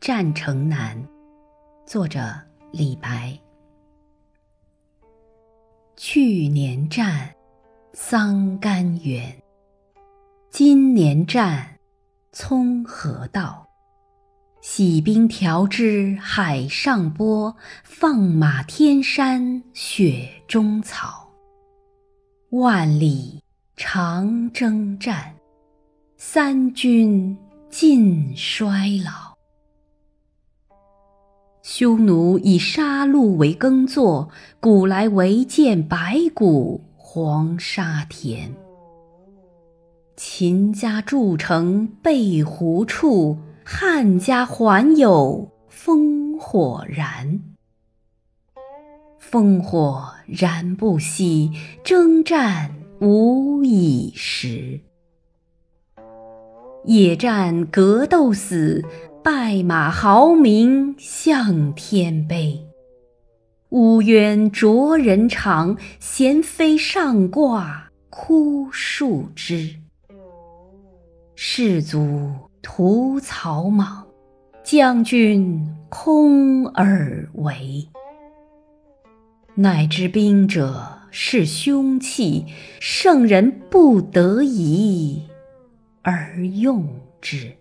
战城南，作者李白。去年战，桑干远；今年战，葱河道。洗兵条支海上波，放马天山雪中草。万里长征战，三军尽衰老。匈奴以杀戮为耕作，古来唯见白骨黄沙田。秦家筑城背胡处，汉家还有烽火燃。烽火燃不息，征战无已时。野战格斗死，败马豪名向天悲。乌鸢啄人肠，衔飞上挂枯树枝。士卒屠草莽，将军空而为。乃知兵者是凶器，圣人不得已而用之。